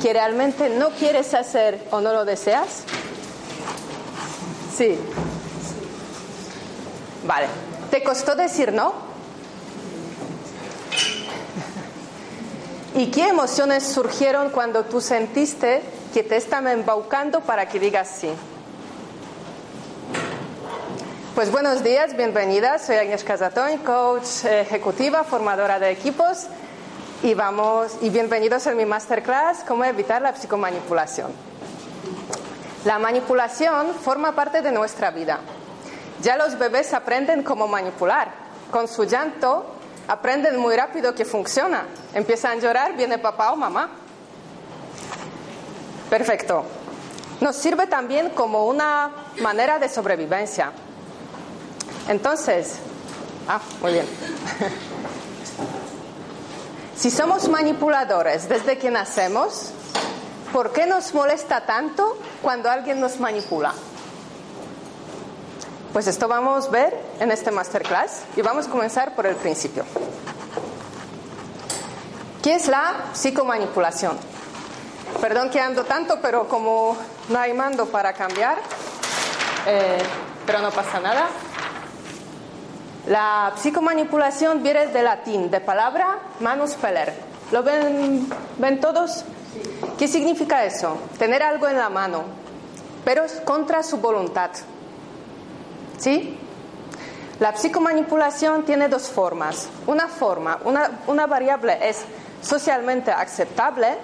que realmente no quieres hacer o no lo deseas? Sí. Vale. ¿Te costó decir no? ¿Y qué emociones surgieron cuando tú sentiste que te estaban embaucando para que digas sí? Pues buenos días, bienvenidas. Soy Agnieszka Zatoń, coach ejecutiva, formadora de equipos y vamos y bienvenidos a mi masterclass cómo evitar la psicomanipulación. La manipulación forma parte de nuestra vida. Ya los bebés aprenden cómo manipular. Con su llanto aprenden muy rápido que funciona. Empiezan a llorar, viene papá o mamá. Perfecto. Nos sirve también como una manera de sobrevivencia. Entonces, ah, muy bien. si somos manipuladores desde que nacemos, ¿por qué nos molesta tanto cuando alguien nos manipula? Pues esto vamos a ver en este masterclass y vamos a comenzar por el principio. ¿Qué es la psicomanipulación? Perdón que ando tanto, pero como no hay mando para cambiar, eh, pero no pasa nada. La psicomanipulación viene del latín, de palabra manus peler. ¿Lo ven, ven todos? ¿Qué significa eso? Tener algo en la mano, pero contra su voluntad. ¿Sí? La psicomanipulación tiene dos formas. Una forma, una, variable es socialmente aceptable,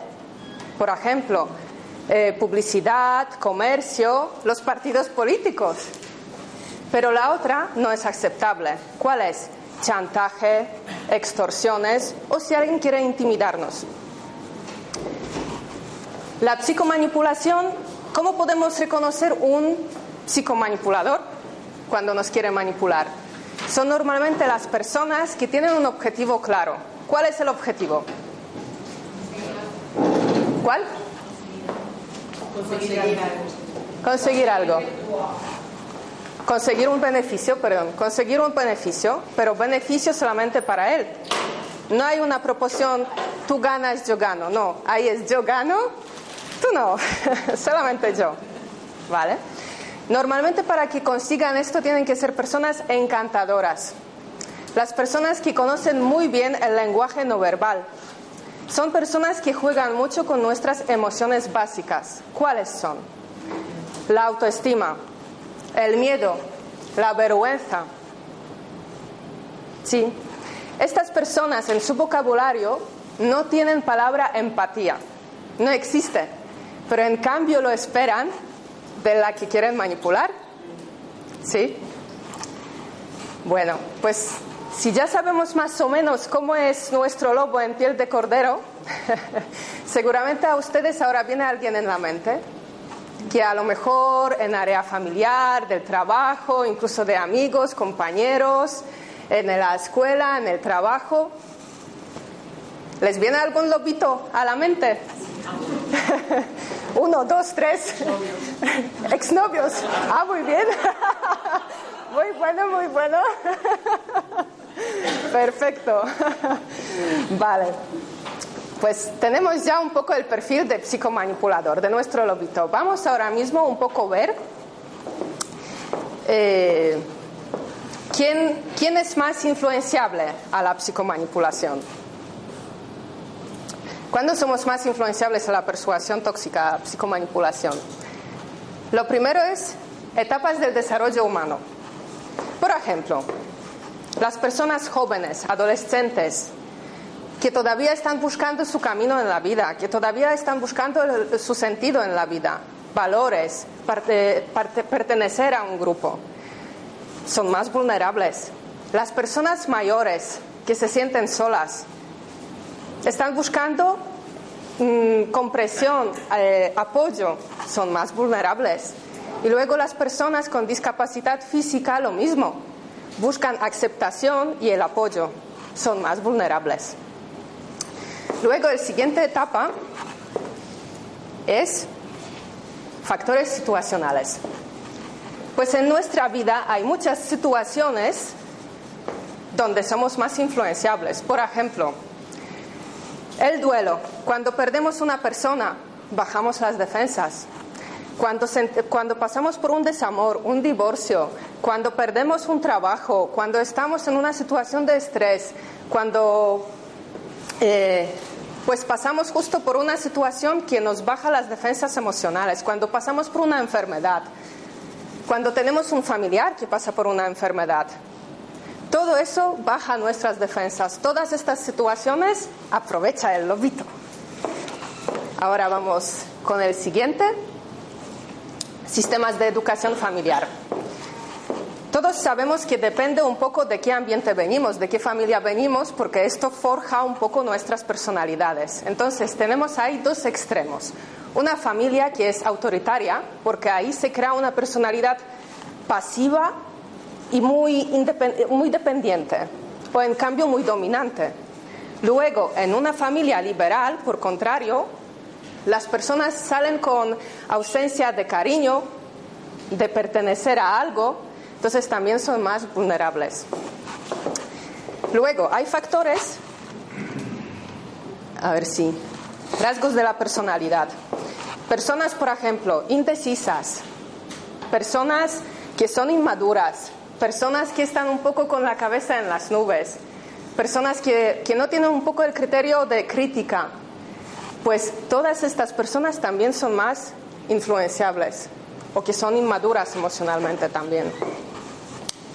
por ejemplo, eh, publicidad, comercio, los partidos políticos. Pero la otra no es aceptable. ¿Cuál es? Chantaje, extorsiones o si alguien quiere intimidarnos. La psicomanipulación, ¿cómo podemos reconocer un psicomanipulador cuando nos quiere manipular? Son normalmente las personas que tienen un objetivo claro. ¿Cuál es el objetivo? ¿Cuál? Conseguir algo. Conseguir algo. Conseguir un beneficio, perdón, conseguir un beneficio, pero beneficio solamente para él. No hay una proporción, tú ganas, yo gano. No, ahí es yo gano, tú no, solamente yo. ¿Vale? Normalmente para que consigan esto tienen que ser personas encantadoras. Las personas que conocen muy bien el lenguaje no verbal. Son personas que juegan mucho con nuestras emociones básicas. ¿Cuáles son? La autoestima, el miedo, la vergüenza. Sí, estas personas en su vocabulario no tienen palabra empatía, no existe, pero en cambio lo esperan de la que quieren manipular. ¿Sí? Bueno, pues si ya sabemos más o menos cómo es nuestro lobo en piel de cordero, seguramente a ustedes ahora viene alguien en la mente que a lo mejor en área familiar, del trabajo, incluso de amigos, compañeros, en la escuela, en el trabajo. ¿Les viene algún lobito a la mente? Uno, dos, tres. Exnovios. Ah, muy bien. Muy bueno, muy bueno. Perfecto. Vale. Pues tenemos ya un poco el perfil de psicomanipulador de nuestro lobito. Vamos ahora mismo un poco ver eh, ¿quién, quién es más influenciable a la psicomanipulación. ¿Cuándo somos más influenciables a la persuasión tóxica, a la psicomanipulación? Lo primero es etapas del desarrollo humano. Por ejemplo, las personas jóvenes, adolescentes, que todavía están buscando su camino en la vida, que todavía están buscando su sentido en la vida, valores, pertenecer a un grupo. Son más vulnerables. Las personas mayores que se sienten solas están buscando mm, compresión, eh, apoyo, son más vulnerables. Y luego las personas con discapacidad física lo mismo, buscan aceptación y el apoyo, son más vulnerables. Luego, la siguiente etapa es factores situacionales. Pues en nuestra vida hay muchas situaciones donde somos más influenciables. Por ejemplo, el duelo. Cuando perdemos una persona, bajamos las defensas. Cuando, pasamos por un desamor, un divorcio, cuando perdemos un trabajo, cuando estamos en una situación de estrés, cuando eh, pues pasamos justo por una situación que nos baja las defensas emocionales, cuando pasamos por una enfermedad, cuando tenemos un familiar que pasa por una enfermedad. Todo eso baja nuestras defensas. Todas estas situaciones aprovecha el lobito. Ahora vamos con el siguiente. Sistemas de educación familiar. Todos sabemos que depende un poco de qué ambiente venimos, de qué familia venimos, porque esto forja un poco nuestras personalidades. Entonces, tenemos ahí dos extremos. Una familia que es autoritaria, porque ahí se crea una personalidad pasiva y muy, muy dependiente, o en cambio muy dominante. Luego, en una familia liberal, por contrario, las personas salen con ausencia de cariño, de pertenecer a algo, entonces también son más vulnerables. Luego, hay factores, a ver si, rasgos de la personalidad. Personas, por ejemplo, indecisas, personas que son inmaduras, personas que están un poco con la cabeza en las nubes, personas que, que no tienen un poco el criterio de crítica, pues todas estas personas también son más influenciables o que son inmaduras emocionalmente también.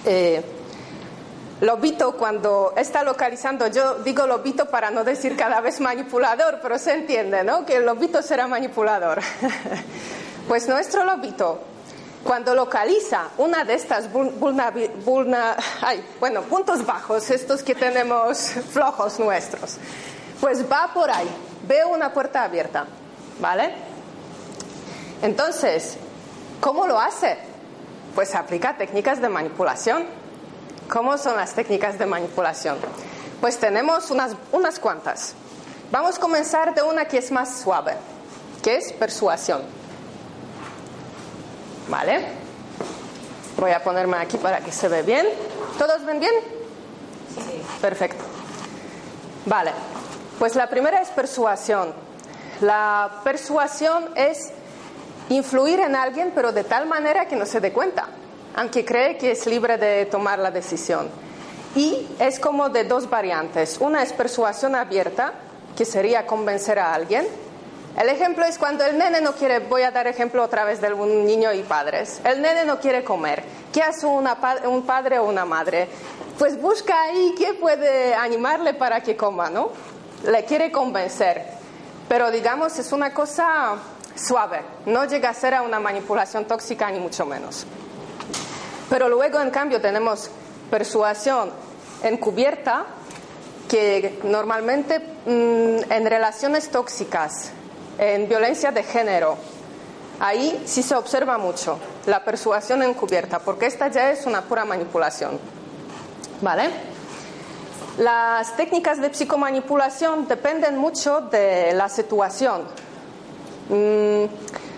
Eh, lobito cuando está localizando, yo digo lobito para no decir cada vez manipulador, pero se entiende, ¿no? Que el lobito será manipulador. pues nuestro lobito, cuando localiza una de estas bueno, puntos bajos, estos que tenemos flojos nuestros, pues va por ahí, ve una puerta abierta, ¿vale? Entonces, ¿cómo lo hace? Pues aplica técnicas de manipulación. ¿Cómo son las técnicas de manipulación? Pues tenemos unas, unas cuantas. Vamos a comenzar de una que es más suave, que es persuasión. ¿Vale? Voy a ponerme aquí para que se ve bien. ¿Todos ven bien? Sí. Perfecto. Vale. Pues la primera es persuasión. La persuasión es influir en alguien, pero de tal manera que no se dé cuenta, aunque cree que es libre de tomar la decisión. Y es como de dos variantes. Una es persuasión abierta, que sería convencer a alguien. El ejemplo es cuando el nene no quiere, voy a dar ejemplo otra vez de un niño y padres. El nene no quiere comer. ¿Qué hace un padre o una madre? Pues busca ahí qué puede animarle para que coma, ¿no? Le quiere convencer. Pero digamos, es una cosa suave, no llega a ser a una manipulación tóxica ni mucho menos. Pero luego, en cambio, tenemos persuasión encubierta, que normalmente mm, en relaciones tóxicas, en violencia de género, ahí sí se observa mucho la persuasión encubierta, porque esta ya es una pura manipulación. ¿Vale? Las técnicas de psicomanipulación dependen mucho de la situación. Mm,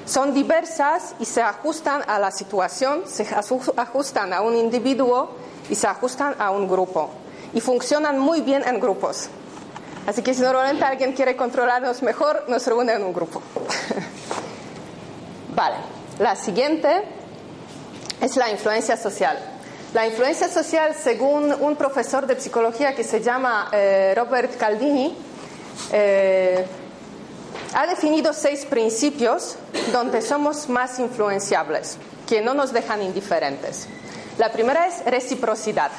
son diversas y se ajustan a la situación, se ajustan a un individuo y se ajustan a un grupo. Y funcionan muy bien en grupos. Así que si normalmente alguien quiere controlarnos mejor, nos reúne en un grupo. vale, la siguiente es la influencia social. La influencia social, según un profesor de psicología que se llama eh, Robert Caldini, eh, ha definido seis principios donde somos más influenciables, que no nos dejan indiferentes. La primera es reciprocidad.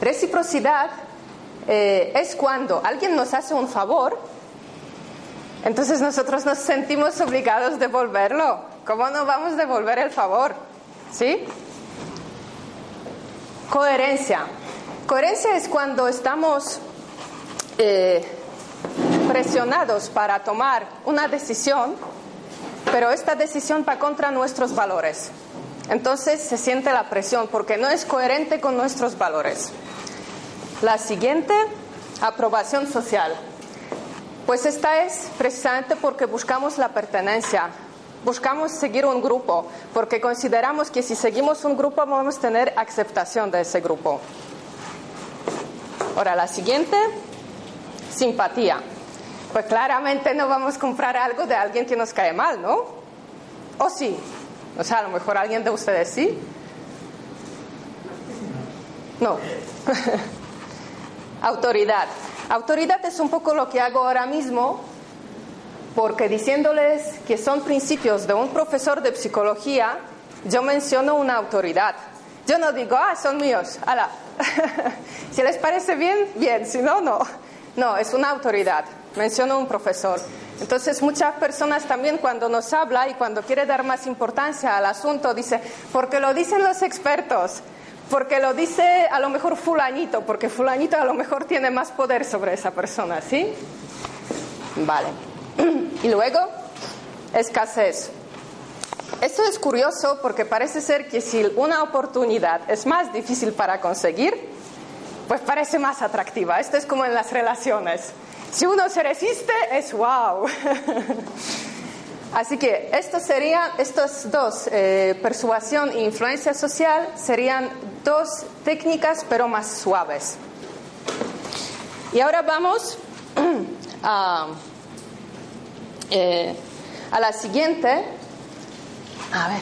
Reciprocidad eh, es cuando alguien nos hace un favor, entonces nosotros nos sentimos obligados a devolverlo. ¿Cómo no vamos a devolver el favor? ¿Sí? Coherencia. Coherencia es cuando estamos eh, presionados para tomar una decisión, pero esta decisión va contra nuestros valores. Entonces se siente la presión porque no es coherente con nuestros valores. La siguiente, aprobación social. Pues esta es precisamente porque buscamos la pertenencia, buscamos seguir un grupo, porque consideramos que si seguimos un grupo vamos a tener aceptación de ese grupo. Ahora, la siguiente, simpatía. Pues claramente no vamos a comprar algo de alguien que nos cae mal, ¿no? ¿O sí? O sea, a lo mejor alguien de ustedes sí. No. Autoridad. Autoridad es un poco lo que hago ahora mismo, porque diciéndoles que son principios de un profesor de psicología, yo menciono una autoridad. Yo no digo, ah, son míos, ala. si les parece bien, bien, si no, no. No, es una autoridad. Menciono un profesor. Entonces, muchas personas también cuando nos habla y cuando quiere dar más importancia al asunto, dice, porque lo dicen los expertos, porque lo dice a lo mejor fulanito, porque fulanito a lo mejor tiene más poder sobre esa persona, ¿sí? Vale. Y luego, escasez. Esto es curioso porque parece ser que si una oportunidad es más difícil para conseguir, pues parece más atractiva. Esto es como en las relaciones. Si uno se resiste, es wow. Así que estos serían, estos dos, eh, persuasión e influencia social, serían dos técnicas pero más suaves. Y ahora vamos a, eh, a la siguiente. A ver.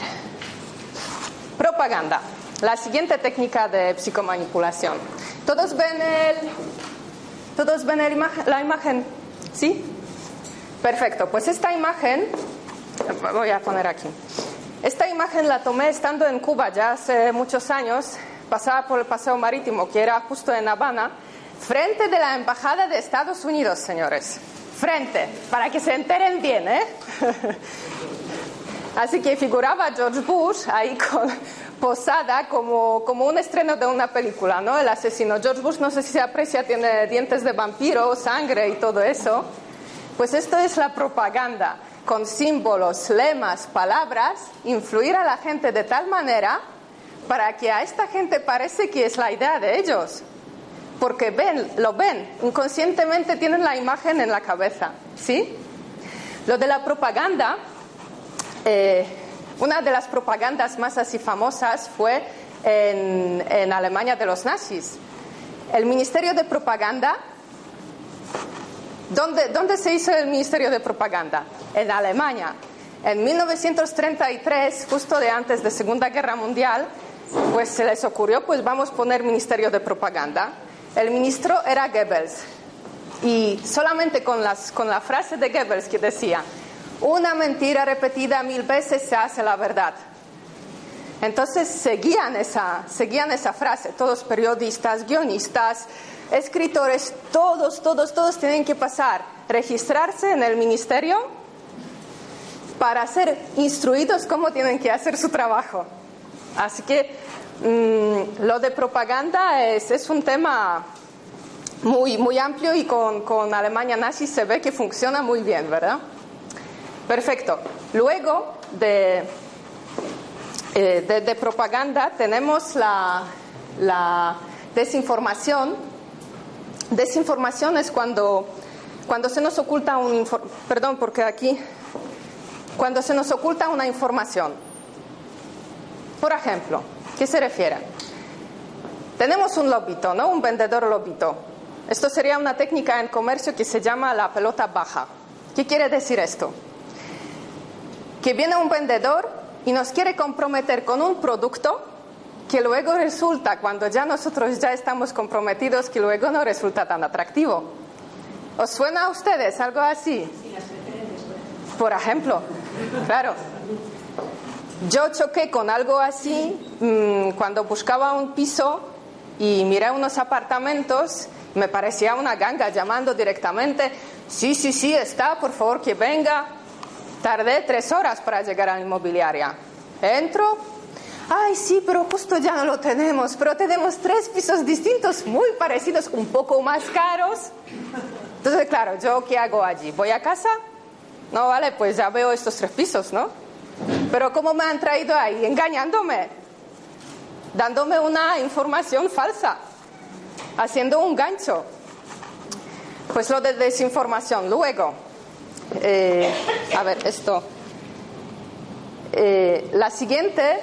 Propaganda. La siguiente técnica de psicomanipulación. ¿Todos ven, el, ¿todos ven la imagen? ¿Sí? Perfecto. Pues esta imagen voy a poner aquí. Esta imagen la tomé estando en Cuba ya hace muchos años, pasaba por el paseo marítimo que era justo en Habana, frente de la Embajada de Estados Unidos, señores. Frente, para que se enteren bien, ¿eh? Así que figuraba George Bush ahí con, posada como, como un estreno de una película, ¿no? El asesino. George Bush, no sé si se aprecia, tiene dientes de vampiro, sangre y todo eso. Pues esto es la propaganda con símbolos, lemas, palabras, influir a la gente de tal manera para que a esta gente parece que es la idea de ellos. Porque ven, lo ven, inconscientemente tienen la imagen en la cabeza. ¿Sí? Lo de la propaganda, eh, una de las propagandas más así famosas fue en, en Alemania de los nazis. El Ministerio de Propaganda ¿Dónde, se hizo el Ministerio de Propaganda? En Alemania. En 1933, justo de antes de Segunda Guerra Mundial, pues se les ocurrió, pues vamos a poner Ministerio de Propaganda. El ministro era Goebbels. Y solamente con, las, con la frase de Goebbels que decía, una mentira repetida mil veces se hace la verdad. Entonces seguían esa, seguían esa frase, todos periodistas, guionistas, escritores, todos, todos, todos tienen que pasar, registrarse en el ministerio para ser instruidos cómo tienen que hacer su trabajo. Así que mm, lo de propaganda es, es, un tema muy, muy amplio y con, con Alemania nazi se ve que funciona muy bien, ¿verdad? Perfecto. Luego de, eh, de, propaganda tenemos la, la desinformación Desinformación es cuando, cuando se nos oculta un perdón porque aquí cuando se nos oculta una información. Por ejemplo, ¿qué se refiere? Tenemos un lobito, ¿no? Un vendedor lobito. Esto sería una técnica en comercio que se llama la pelota baja. ¿Qué quiere decir esto? Que viene un vendedor y nos quiere comprometer con un producto que luego resulta, cuando ya nosotros ya estamos comprometidos, que luego no resulta tan atractivo. ¿Os suena a ustedes algo así? Por ejemplo, claro. Yo choqué con algo así mm, cuando buscaba un piso y miré unos apartamentos Me parecía una ganga llamando directamente, sí, sí, sí, está, por favor que venga. Tardé tres horas para llegar a la inmobiliaria. Entro, ay, sí, pero justo ya no lo tenemos, pero tenemos tres pisos distintos, muy parecidos, un poco más caros. Entonces, claro, ¿yo qué hago allí? ¿Voy a casa? No, vale, pues ya veo estos tres pisos, ¿no? Pero ¿cómo me han traído ahí? Engañándome, dándome una información falsa, haciendo un gancho. Pues lo de desinformación. Luego, eh, a ver, esto. Eh, la siguiente,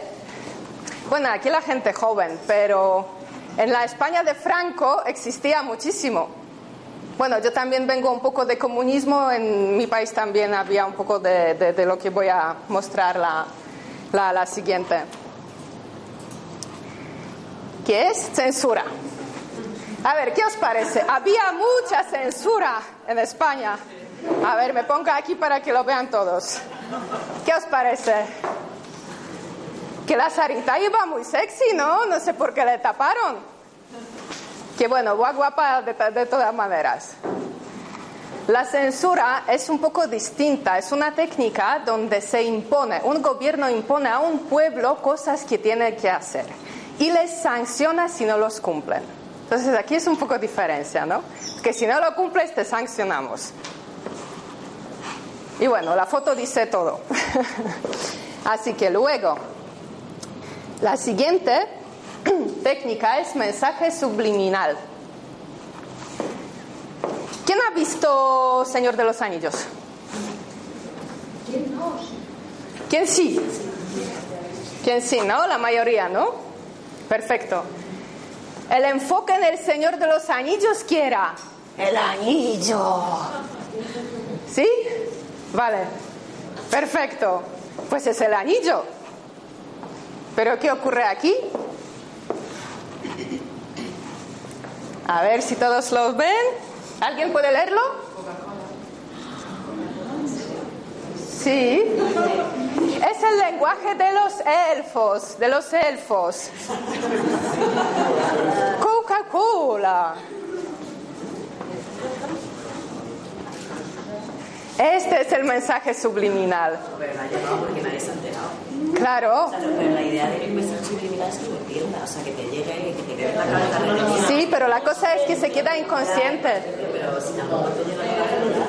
bueno, aquí la gente joven, pero en la España de Franco existía muchísimo. Bueno, yo también vengo un poco de comunismo, en mi país también había un poco de, lo que voy a mostrar la, la, la siguiente. ¿Qué es? Censura. A ver, ¿qué os parece? Había mucha censura en España. A ver, me pongo aquí para que lo vean todos. ¿Qué os parece? Que la Sarita iba muy sexy, ¿no? No sé por qué le taparon. Que bueno, guapa de, de todas maneras. La censura es un poco distinta, es una técnica donde se impone, un gobierno impone a un pueblo cosas que tiene que hacer y les sanciona si no los cumplen. Entonces aquí es un poco diferencia, ¿no? Que si no lo cumples te sancionamos. Y bueno, la foto dice todo. Así que luego, la siguiente técnica es mensaje subliminal. ¿Quién ha visto Señor de los Anillos? ¿Quién sí? ¿Quién sí, no? La mayoría, ¿no? Perfecto. El enfoque en el Señor de los Anillos, ¿qué era? El anillo. ¿Sí? Vale. Perfecto. Pues es el anillo. Pero ¿qué ocurre aquí? A ver si todos lo ven. ¿Alguien puede leerlo? Sí. Es el lenguaje de los elfos, de los elfos. Coca-Cola. Este es el mensaje subliminal. Pero la ha llevado porque nadie se ha enterado. Claro. O sea, pero la idea del mensaje subliminal es que lo entiendas, o sea, que te llegue y que te quede en la cabeza repetida. Sí, pero la cosa es que se queda inconsciente. Pero si tampoco te llega a la cabeza,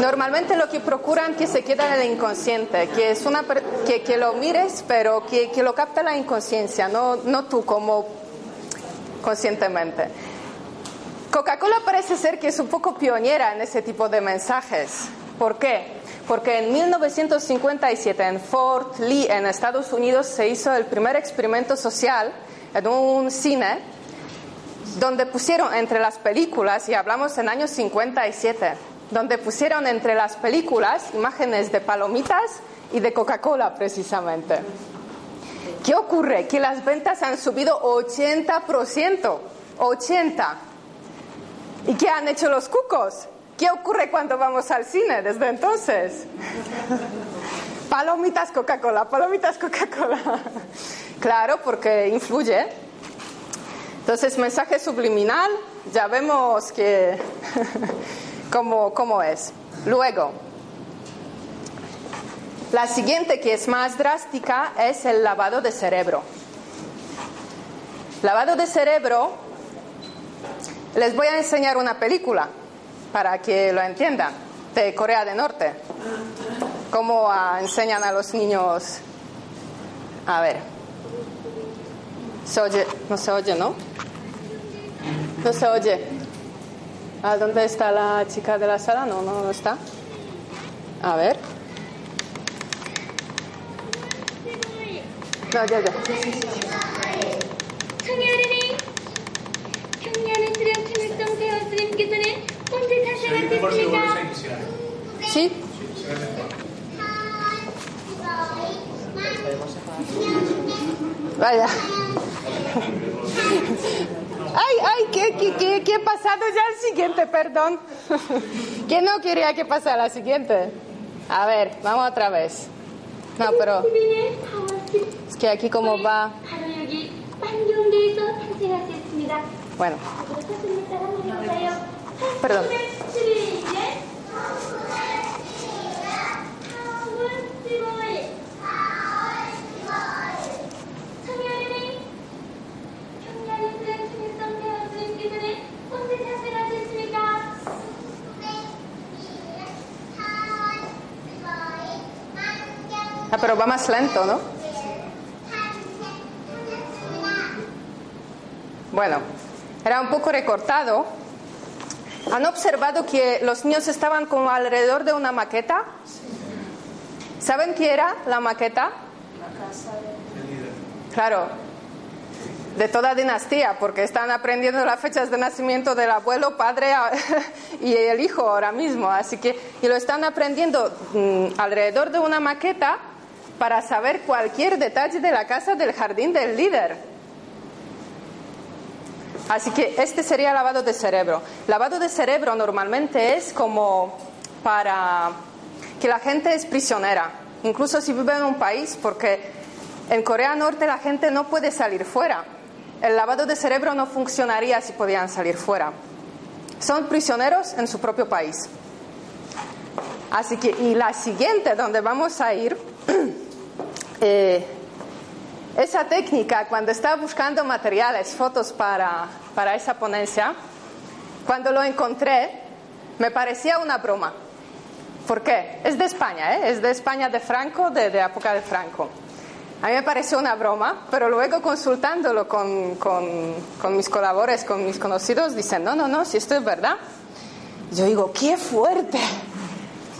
Normalmente lo que procuran que se queda en el inconsciente, que es una per- que, que lo mires, pero que, que lo capta la inconsciencia, no, no tú como conscientemente. Coca-Cola parece ser que es un poco pionera en ese tipo de mensajes. ¿Por qué? Porque en 1957 en Fort Lee, en Estados Unidos, se hizo el primer experimento social en un cine donde pusieron entre las películas, y hablamos en años 57, donde pusieron entre las películas imágenes de palomitas y de Coca-Cola precisamente. ¿Qué ocurre? Que las ventas han subido 80%, 80%. ¿Y qué han hecho los cucos? ¿Qué ocurre cuando vamos al cine desde entonces? Palomitas Coca-Cola, palomitas Coca-Cola. Claro, porque influye. Entonces, mensaje subliminal, ya vemos que cómo, cómo es. Luego, la siguiente que es más drástica es el lavado de cerebro. Lavado de cerebro, les voy a enseñar una película para que lo entiendan, de Corea del Norte. Cómo ah, enseñan a los niños. A ver. Se oye, no se oye, ¿no? No se oye. ¿A dónde está la chica de la sala? No, no, no está. A ver. No, ya, ya. ¿Sí? Vaya. Ay, ay, ¿qué, qué, qué, qué he pasado ya al siguiente, perdón. ¿Quién no quería que pasara al siguiente? A ver, vamos otra vez. No, pero... Es que aquí como va... Bueno. Perdón. Ah, pero va más lento, ¿no? Bueno, era un poco recortado. ¿Han observado que los niños estaban como alrededor de una maqueta? ¿Saben qué era la maqueta? Claro, de toda dinastía, porque están aprendiendo las fechas de nacimiento del abuelo, padre y el hijo ahora mismo. Así que, y lo están aprendiendo mm, alrededor de una maqueta para saber cualquier detalle de la casa del jardín del líder. Así que este sería lavado de cerebro. Lavado de cerebro normalmente es como para que la gente es prisionera, incluso si vive en un país, porque en Corea Norte la gente no puede salir fuera. El lavado de cerebro no funcionaría si podían salir fuera. Son prisioneros en su propio país. Así que, y la siguiente donde vamos a ir Eh, esa técnica, cuando estaba buscando materiales, fotos para, para esa ponencia, cuando lo encontré, me parecía una broma. ¿Por qué? Es de España, ¿eh? es de España de Franco, de, de época de Franco. A mí me pareció una broma, pero luego consultándolo con, con, con, mis colaboradores, con mis conocidos, dicen, no, no, no, si esto es verdad. Yo digo, qué fuerte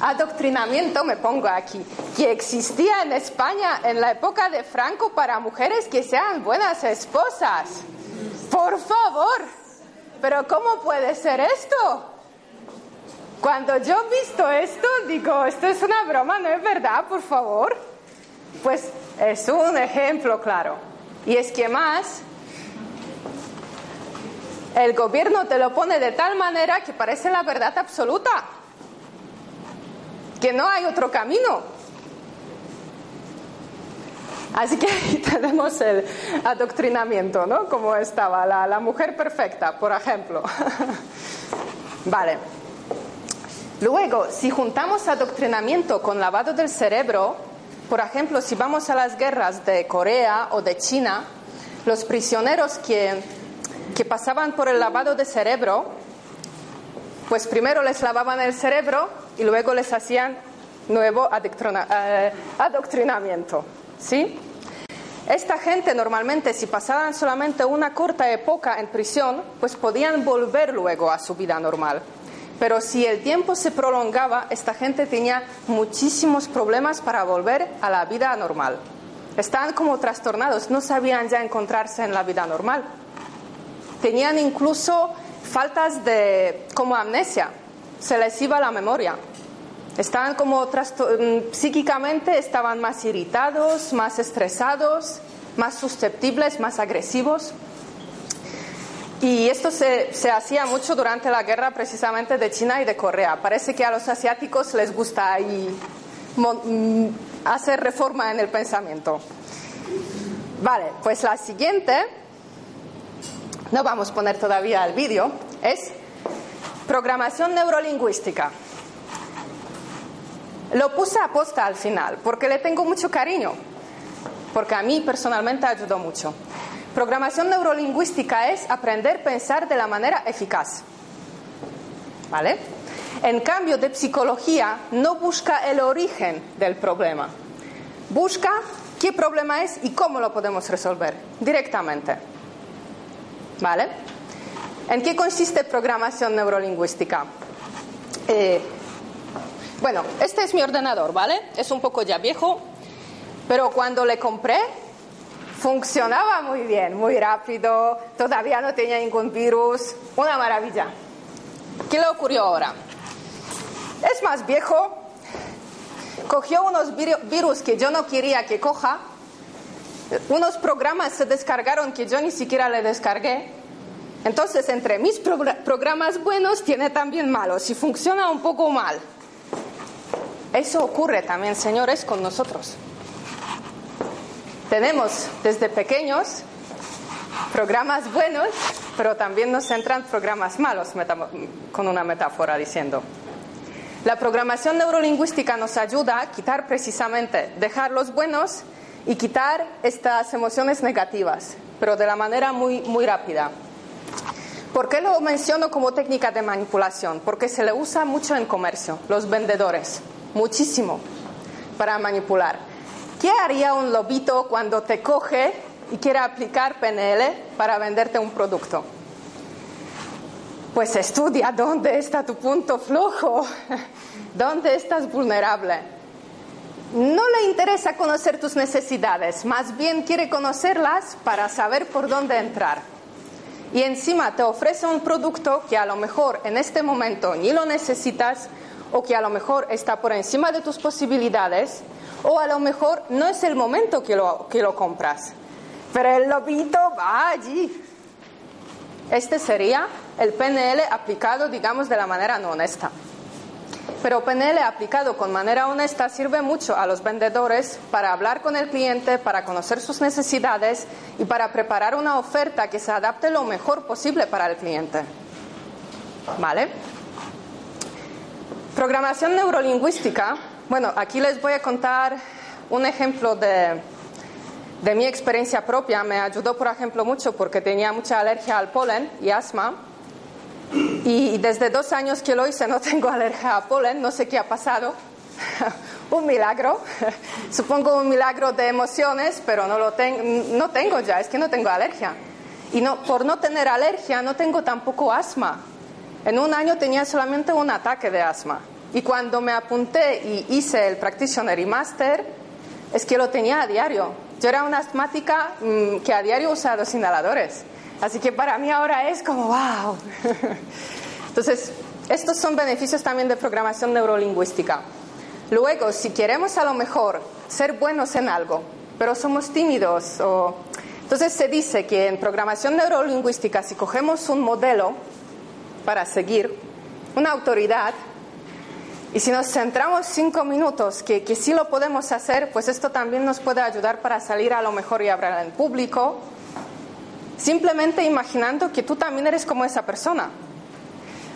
adoctrinamiento, me pongo aquí, que existía en España en la época de Franco para mujeres que sean buenas esposas. Por favor, pero ¿cómo puede ser esto? Cuando yo he visto esto, digo, esto es una broma, ¿no es verdad? Por favor. Pues es un ejemplo claro. Y es que más, el gobierno te lo pone de tal manera que parece la verdad absoluta que no hay otro camino. Así que ahí tenemos el adoctrinamiento, ¿no? Como estaba la, la mujer perfecta, por ejemplo. vale. Luego, si juntamos adoctrinamiento con lavado del cerebro, por ejemplo, si vamos a las guerras de Corea o de China, los prisioneros que, que pasaban por el lavado de cerebro, pues primero les lavaban el cerebro y luego les hacían nuevo eh, adoctrinamiento. ¿Sí? Esta gente normalmente, si pasaban solamente una corta época en prisión, pues podían volver luego a su vida normal. Pero si el tiempo se prolongaba, esta gente tenía muchísimos problemas para volver a la vida normal. Estaban como trastornados, no sabían ya encontrarse en la vida normal. Tenían incluso faltas de, como amnesia, se les iba la memoria. Estaban como mm, psíquicamente, estaban más irritados, más estresados, más susceptibles, más agresivos. Y esto se, se, hacía mucho durante la guerra precisamente de China y de Corea. Parece que a los asiáticos les gusta ahí mm, hacer reforma en el pensamiento. Vale, pues la siguiente, no vamos a poner todavía el vídeo, es programación neurolingüística. Lo puse a posta al final porque le tengo mucho cariño, porque a mí personalmente ayudó mucho. Programación neurolingüística es aprender a pensar de la manera eficaz. ¿Vale? En cambio, de psicología no busca el origen del problema, busca qué problema es y cómo lo podemos resolver directamente. ¿Vale? ¿En qué consiste programación neurolingüística? Eh, bueno, este es mi ordenador, ¿vale? Es un poco ya viejo, pero cuando le compré funcionaba muy bien, muy rápido, todavía no tenía ningún virus, una maravilla. ¿Qué le ocurrió ahora? Es más viejo, cogió unos virus que yo no quería que coja, unos programas se descargaron que yo ni siquiera le descargué. Entonces, entre mis programas buenos tiene también malos y funciona un poco mal. Eso ocurre también, señores, con nosotros. Tenemos desde pequeños programas buenos pero también nos entran programas malos, con una metáfora diciendo. La programación neurolingüística nos ayuda a quitar precisamente, dejar los buenos y quitar estas emociones negativas, pero de la manera muy, muy rápida. ¿Por qué lo menciono como técnica de manipulación? Porque se le usa mucho en comercio, los vendedores, muchísimo, para manipular. ¿Qué haría un lobito cuando te coge y quiere aplicar PNL para venderte un producto? Pues estudia dónde está tu punto flojo, dónde estás vulnerable. No le interesa conocer tus necesidades, más bien quiere conocerlas para saber por dónde entrar. Y encima te ofrece un producto que a lo mejor en este momento ni lo necesitas o que a lo mejor está por encima de tus posibilidades o a lo mejor no es el momento que lo, que lo compras. Pero el lobito va allí. Este sería el PNL aplicado, digamos, de la manera no honesta. Pero PNL aplicado con manera honesta sirve mucho a los vendedores para hablar con el cliente, para conocer sus necesidades y para preparar una oferta que se adapte lo mejor posible para el cliente. ¿Vale? Programación neurolingüística. Bueno, aquí les voy a contar un ejemplo de, de mi experiencia propia. Me ayudó, por ejemplo, mucho porque tenía mucha alergia al polen y asma. Y desde dos años que lo hice no tengo alergia a polen, no sé qué ha pasado. un milagro, supongo un milagro de emociones, pero no lo no tengo ya, es que no tengo alergia. Y no, por no tener alergia no tengo tampoco asma. En un año tenía solamente un ataque de asma. Y cuando me apunté y hice el Practitioner y Master, es que lo tenía a diario. Yo era una asmática mm, que a diario usaba los inhaladores. Así que para mí ahora es como, wow. Entonces, estos son beneficios también de programación neurolingüística. Luego, si queremos a lo mejor ser buenos en algo, pero somos tímidos, o... entonces se dice que en programación neurolingüística, si cogemos un modelo para seguir, una autoridad, y si nos centramos cinco minutos, que, que sí lo podemos hacer, pues esto también nos puede ayudar para salir a lo mejor y hablar en público, simplemente imaginando que tú también eres como esa persona.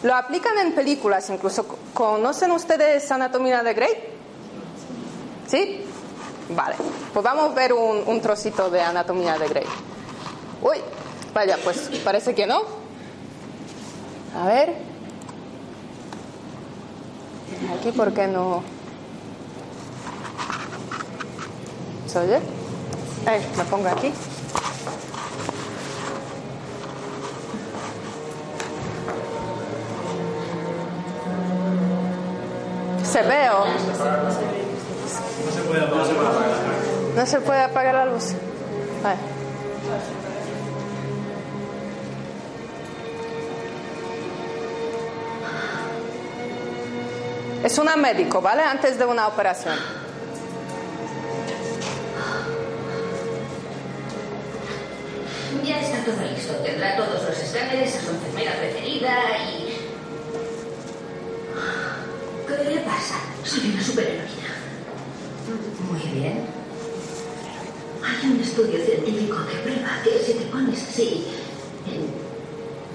Lo aplican en películas incluso. ¿Conocen ustedes Anatomía de Grey? ¿Sí? Vale. Pues vamos a ver un, trocito de Anatomía de Grey. Uy, vaya, pues parece que no. A ver. Aquí, ¿por qué no? ¿Se oye? Eh, me pongo aquí. Se veo. No se puede apagar, la luz. Es una médico, ¿vale? Antes de una operación. Ya está todo listo. Tendrá todos los escáneres a su enfermera preferida y ¿Qué le pasa? Soy una superheroína. Muy bien. Hay un estudio científico que prueba que si te pones así, en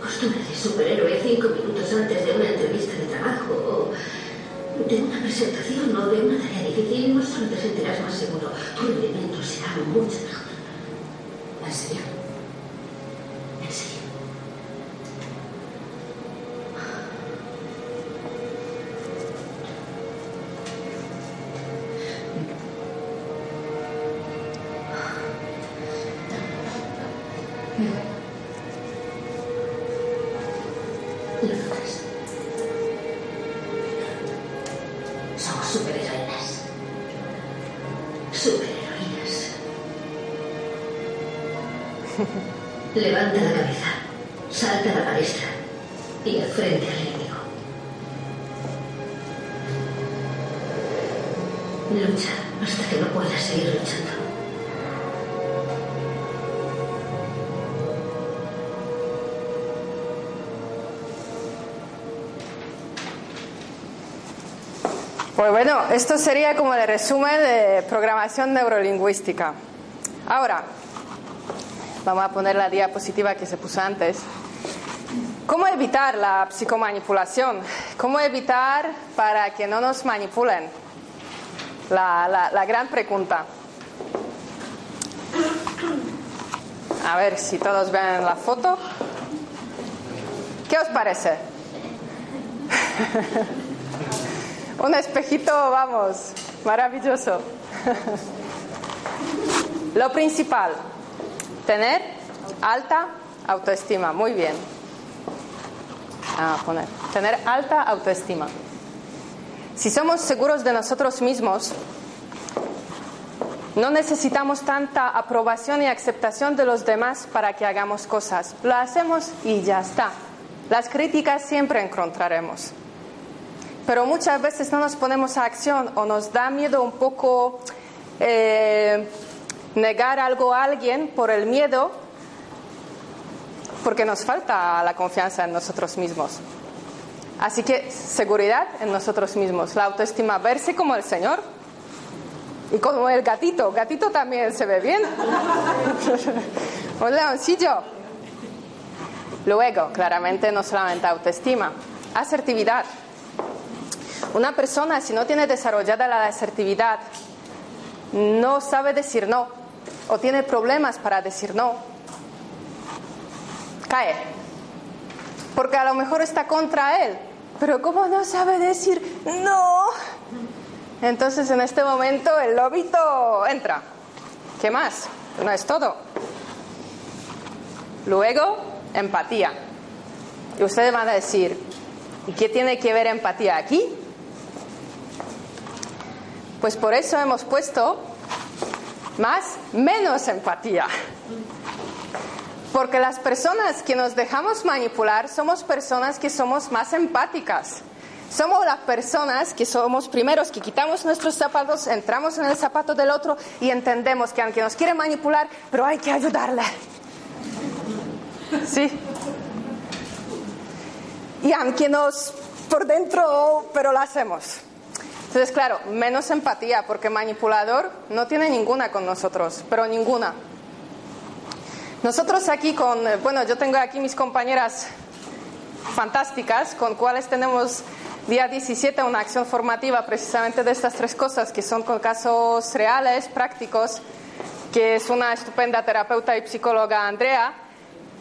postura de superhéroe, cinco minutos antes de una entrevista de trabajo o de una presentación o de una tarea difícil, no solo te sentirás más seguro, tu rendimiento será mucho mejor. ¿En serio? Levanta la cabeza, salta a la palestra y al frente al enemigo. Lucha hasta que no puedas seguir luchando. Pues bueno, esto sería como el resumen de programación neurolingüística. Ahora, vamos a poner la diapositiva que se puso antes. ¿Cómo evitar la psicomanipulación? ¿Cómo evitar para que no nos manipulen? La, la- la gran pregunta. A ver si todos ven la foto. ¿Qué os parece? Un espejito, vamos, maravilloso. Lo principal, tener alta autoestima. Muy bien. A poner. Tener alta autoestima. Si somos seguros de nosotros mismos, no necesitamos tanta aprobación y aceptación de los demás para que hagamos cosas. Lo hacemos y ya está. Las críticas siempre encontraremos. Pero muchas veces no nos ponemos a acción o nos da miedo un poco eh, negar algo a alguien por el miedo, porque nos falta la confianza en nosotros mismos. Así que seguridad en nosotros mismos, la autoestima, verse como el Señor y como el gatito. Gatito también se ve bien. Un leoncillo. Luego, claramente, no solamente autoestima, asertividad. Una persona, si no tiene desarrollada la asertividad, no sabe decir no o tiene problemas para decir no, cae. Porque a lo mejor está contra él, pero como no sabe decir no, entonces en este momento el lobito entra. ¿Qué más? No es todo. Luego, empatía. Y ustedes van a decir, ¿y qué tiene que ver empatía aquí? Pues por eso hemos puesto más, menos empatía. Porque las personas que nos dejamos manipular somos personas que somos más empáticas. Somos las personas que somos primeros que quitamos nuestros zapatos, entramos en el zapato del otro y entendemos que aunque nos quiere manipular, pero hay que ayudarle. Sí. Y aunque nos por dentro, pero lo hacemos. Entonces, claro, menos empatía, porque manipulador no tiene ninguna con nosotros, pero ninguna. Nosotros aquí con, eh, bueno, yo tengo aquí mis compañeras fantásticas, con cuales tenemos día 17 una acción formativa precisamente de estas tres cosas, que son con casos reales, prácticos, que es una estupenda terapeuta y psicóloga Andrea,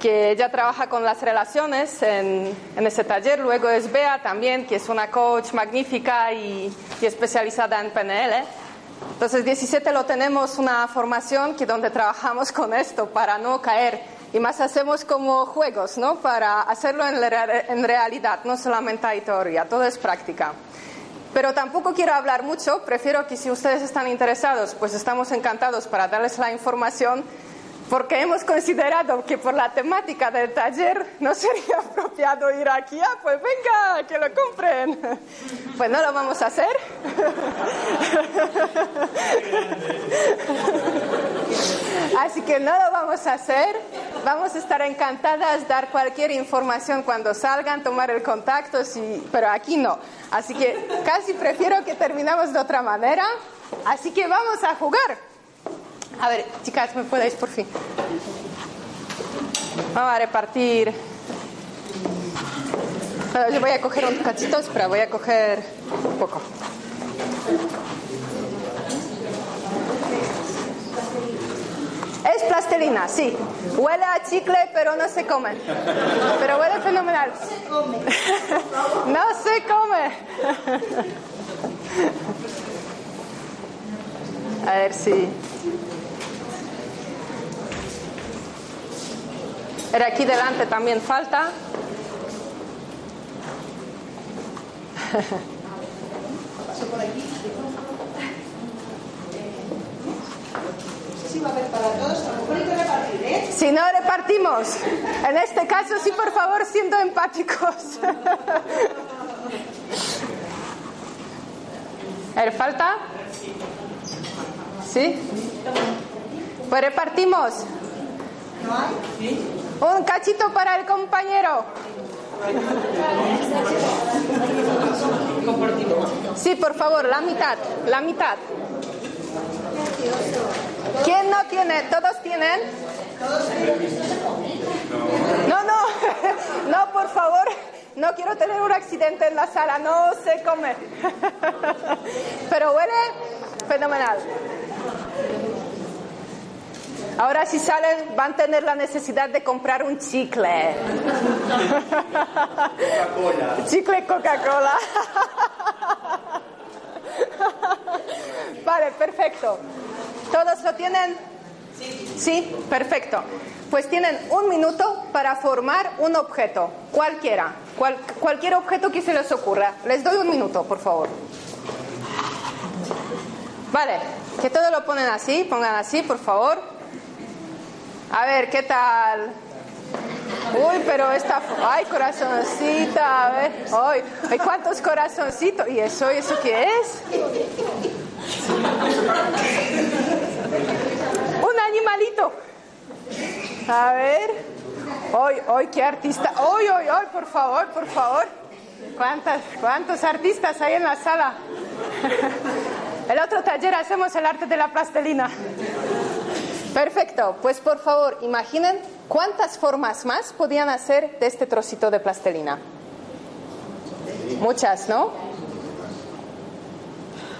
que ella trabaja con las relaciones en, ese taller. Luego es Bea también, que es una coach magnífica y, especializada en PNL. Entonces, 17 lo tenemos una formación que donde trabajamos con esto para no caer y más hacemos como juegos, ¿no? Para hacerlo en, en realidad, no solamente hay teoría, todo es práctica. Pero tampoco quiero hablar mucho, prefiero que si ustedes están interesados, pues estamos encantados para darles la información, porque hemos considerado que por la temática del taller no sería apropiado ir aquí, ah, pues venga, que lo compren. Pues no lo vamos a hacer. Así que no lo vamos a hacer. Vamos a estar encantadas dar cualquier información cuando salgan, tomar el contacto, pero aquí no. Así que casi prefiero que terminamos de otra manera. Así que vamos a jugar. A ver, chicas, ¿me podéis por fin? Vamos a repartir. Bueno, yo voy a coger un cachito, espera, voy a coger un poco. Es plastilina, sí. Huele a chicle, pero no se come. Pero huele fenomenal. No se come. A ver si. Era aquí delante también falta. Sí, va a haber para todos, a lo mejor hay que repartir, ¿eh? Si no repartimos, en este caso sí, por favor, siendo empáticos. Ver, ¿falta? ¿Sí? Pues repartimos. Un cachito para el compañero. Sí, por favor, la mitad, la mitad. ¿Quién no tiene? ¿Todos tienen? No, no. no, por favor, no quiero tener un accidente en la sala, no se come. Pero huele fenomenal. Ahora si salen van a tener la necesidad de comprar un chicle. Coca-Cola. Chicle Coca-Cola. Vale, perfecto. ¿Todos lo tienen? Sí. Sí, perfecto. Pues tienen un minuto para formar un objeto, cualquiera, cual- cualquier objeto que se les ocurra. Les doy un minuto, por favor. Vale, que todo lo ponen así, pongan así, por favor. A ver, ¿qué tal? Uy, pero esta... Ay, corazoncita, a ver. Ay, ay, ¿cuántos corazoncitos? ¿Y eso, eso qué es? Un animalito. A ver. Hoy, hoy, qué artista. Hoy, hoy, hoy, por favor, por favor. ¿Cuántas, ¿Cuántos artistas hay en la sala? El otro taller hacemos el arte de la plastelina. Perfecto, pues por favor, imaginen cuántas formas más podían hacer de este trocito de plastelina. Muchas, ¿no?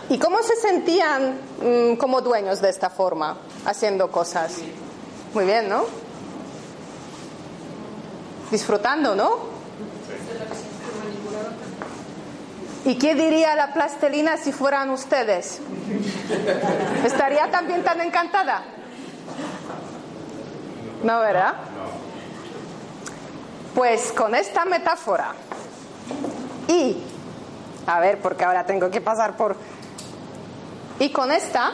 ¿Y cómo se sentían mm, como dueños de esta forma, haciendo cosas? Muy bien, ¿no? Disfrutando, ¿no? ¿Y qué diría la plastelina si fueran ustedes? ¿Estaría también tan encantada? No, ¿verdad? Pues con esta metáfora y, a ver, porque ahora tengo que pasar por... Y con esta,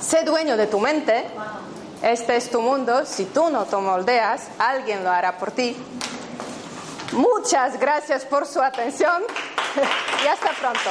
sé dueño de tu mente, este es tu mundo, si tú no te moldeas, alguien lo hará por ti. Muchas gracias por su atención y hasta pronto.